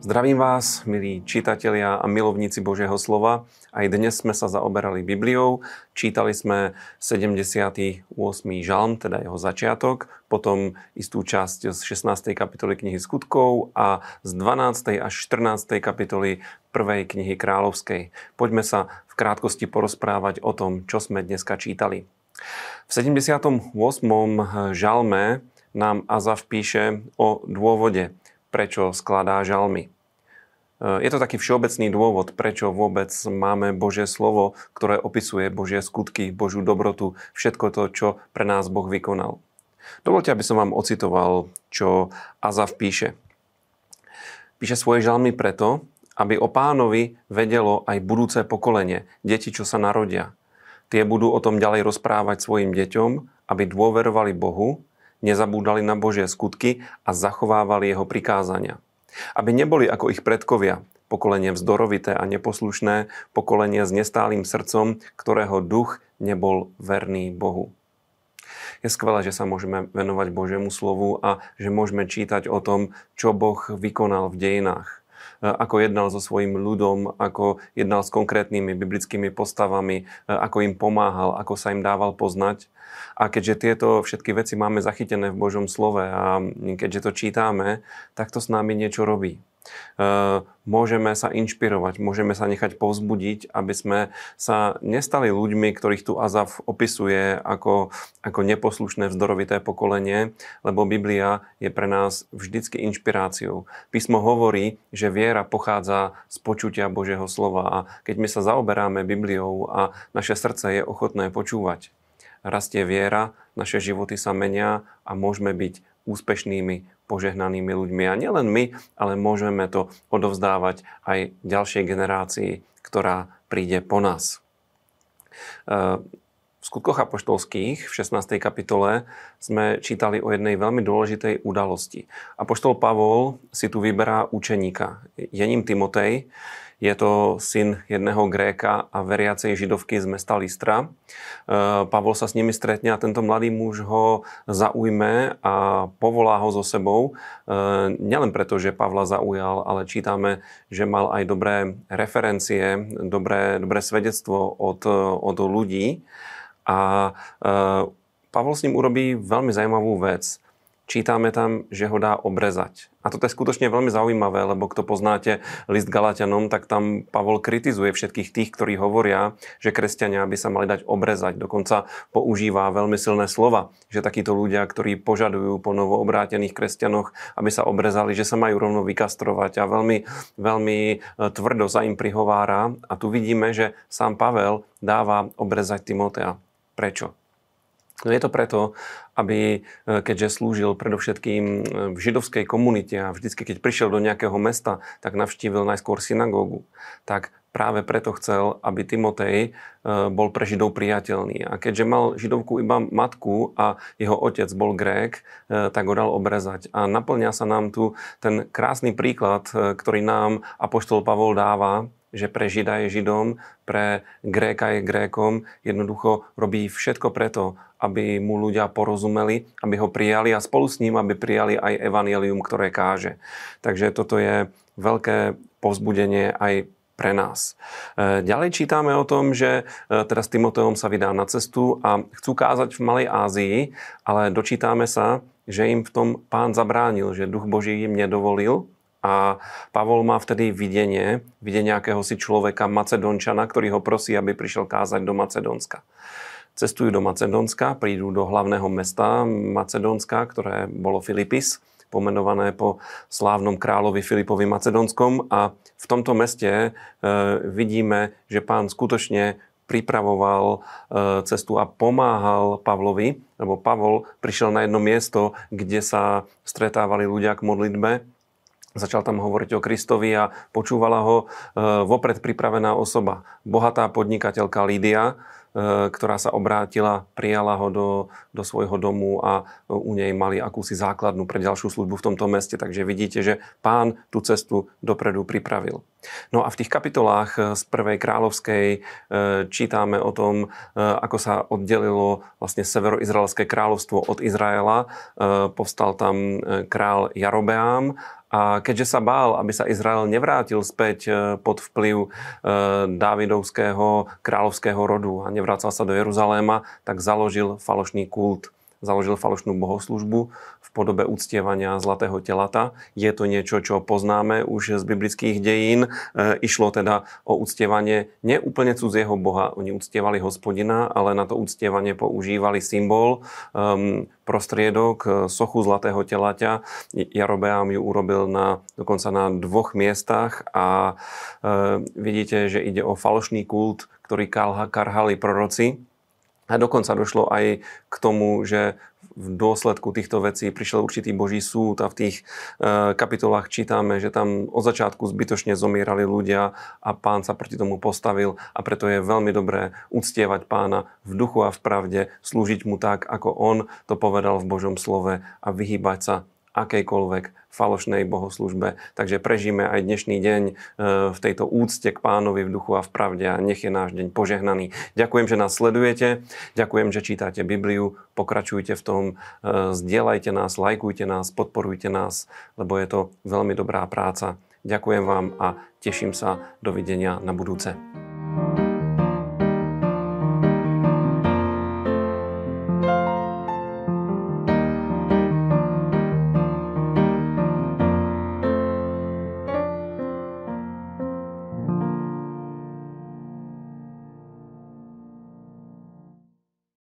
Zdravím vás, milí čitatelia a milovníci Božieho slova. Aj dnes sme sa zaoberali Bibliou. Čítali sme 78. žalm, teda jeho začiatok, potom istú časť z 16. kapitoly knihy Skutkov a z 12. až 14. kapitoly prvej knihy Kráľovskej. Poďme sa v krátkosti porozprávať o tom, čo sme dneska čítali. V 78. žalme nám Azaf píše o dôvode, prečo skladá žalmy. E, je to taký všeobecný dôvod, prečo vôbec máme Božie slovo, ktoré opisuje Božie skutky, Božiu dobrotu, všetko to, čo pre nás Boh vykonal. Dovolte, aby som vám ocitoval, čo Azaf píše. Píše svoje žalmy preto, aby o pánovi vedelo aj budúce pokolenie, deti, čo sa narodia. Tie budú o tom ďalej rozprávať svojim deťom, aby dôverovali Bohu nezabúdali na Božie skutky a zachovávali jeho prikázania. Aby neboli ako ich predkovia, pokolenie vzdorovité a neposlušné, pokolenie s nestálým srdcom, ktorého duch nebol verný Bohu. Je skvelé, že sa môžeme venovať Božiemu slovu a že môžeme čítať o tom, čo Boh vykonal v dejinách ako jednal so svojím ľudom, ako jednal s konkrétnymi biblickými postavami, ako im pomáhal, ako sa im dával poznať. A keďže tieto všetky veci máme zachytené v Božom slove a keďže to čítame, tak to s nami niečo robí. Eh, môžeme sa inšpirovať, môžeme sa nechať povzbudiť, aby sme sa nestali ľuďmi, ktorých tu Azaf opisuje ako, ako neposlušné vzdorovité pokolenie, lebo Biblia je pre nás vždycky inšpiráciou. Písmo hovorí, že viera pochádza z počutia Božieho slova a keď my sa zaoberáme Bibliou a naše srdce je ochotné počúvať, rastie viera, naše životy sa menia a môžeme byť úspešnými požehnanými ľuďmi. A nielen my, ale môžeme to odovzdávať aj ďalšej generácii, ktorá príde po nás. Skutkoch apoštolských v 16. kapitole sme čítali o jednej veľmi dôležitej udalosti. Apoštol Pavol si tu vyberá učeníka. Je ním Timotej, je to syn jedného Gréka a veriacej židovky z mesta Listra. E, Pavol sa s nimi stretne a tento mladý muž ho zaujme a povolá ho so sebou. E, nielen preto, že Pavla zaujal, ale čítame, že mal aj dobré referencie, dobré, dobré svedectvo od, od ľudí. A e, Pavol s ním urobí veľmi zaujímavú vec čítame tam, že ho dá obrezať. A toto je skutočne veľmi zaujímavé, lebo kto poznáte list Galatianom, tak tam Pavol kritizuje všetkých tých, ktorí hovoria, že kresťania by sa mali dať obrezať. Dokonca používa veľmi silné slova, že takíto ľudia, ktorí požadujú po novoobrátených kresťanoch, aby sa obrezali, že sa majú rovno vykastrovať a veľmi, veľmi e, tvrdo sa im prihovára. A tu vidíme, že sám Pavel dáva obrezať Timotea. Prečo? No je to preto, aby, e, keďže slúžil predovšetkým e, v židovskej komunite a vždycky, keď prišiel do nejakého mesta, tak navštívil najskôr synagógu. Tak práve preto chcel, aby Timotej e, bol pre Židov priateľný. A keďže mal Židovku iba matku a jeho otec bol Grék, tak ho dal obrezať. A naplňa sa nám tu ten krásny príklad, ktorý nám Apoštol Pavol dáva, že pre Žida je Židom, pre Gréka je Grékom, jednoducho robí všetko preto, aby mu ľudia porozumeli, aby ho prijali a spolu s ním, aby prijali aj evanelium, ktoré káže. Takže toto je veľké povzbudenie aj pre nás. E, ďalej čítame o tom, že e, teraz Timoteom sa vydá na cestu a chcú kázať v Malej Ázii, ale dočítame sa, že im v tom pán zabránil, že duch Boží im nedovolil, a Pavol má vtedy videnie, videnie nejakého si človeka Macedončana, ktorý ho prosí, aby prišiel kázať do Macedónska. Cestujú do Macedónska, prídu do hlavného mesta Macedónska, ktoré bolo Filipis, pomenované po slávnom kráľovi Filipovi Macedónskom a v tomto meste e, vidíme, že pán skutočne pripravoval e, cestu a pomáhal Pavlovi, lebo Pavol prišiel na jedno miesto, kde sa stretávali ľudia k modlitbe Začal tam hovoriť o Kristovi a počúvala ho e, vopred pripravená osoba. Bohatá podnikateľka Lídia, ktorá sa obrátila, prijala ho do, do svojho domu a u nej mali akúsi základnu pre ďalšiu službu v tomto meste. Takže vidíte, že pán tú cestu dopredu pripravil. No a v tých kapitolách z prvej kráľovskej čítame o tom, ako sa oddelilo vlastne severoizraelské kráľovstvo od Izraela. Povstal tam král Jarobeám a keďže sa bál, aby sa Izrael nevrátil späť pod vplyv Dávidovského kráľovského rodu a nevrácal sa do Jeruzaléma, tak založil falošný kult založil falošnú bohoslužbu v podobe uctievania zlatého telata. Je to niečo, čo poznáme už z biblických dejín. E, išlo teda o uctievanie neúplne cudzieho boha. Oni uctievali hospodina, ale na to uctievanie používali symbol, um, prostriedok, e, sochu zlatého telaťa. Jarobeám ju urobil na, dokonca na dvoch miestach a e, vidíte, že ide o falošný kult, ktorý karhali proroci a dokonca došlo aj k tomu, že v dôsledku týchto vecí prišiel určitý Boží súd a v tých e, kapitolách čítame, že tam od začiatku zbytočne zomierali ľudia a pán sa proti tomu postavil. A preto je veľmi dobré uctievať pána v duchu a v pravde, slúžiť mu tak, ako on to povedal v Božom slove a vyhýbať sa akejkoľvek falošnej bohoslužbe. Takže prežíme aj dnešný deň e, v tejto úcte k pánovi v duchu a v pravde a nech je náš deň požehnaný. Ďakujem, že nás sledujete, ďakujem, že čítate Bibliu, pokračujte v tom, e, zdieľajte nás, lajkujte nás, podporujte nás, lebo je to veľmi dobrá práca. Ďakujem vám a teším sa. Dovidenia na budúce.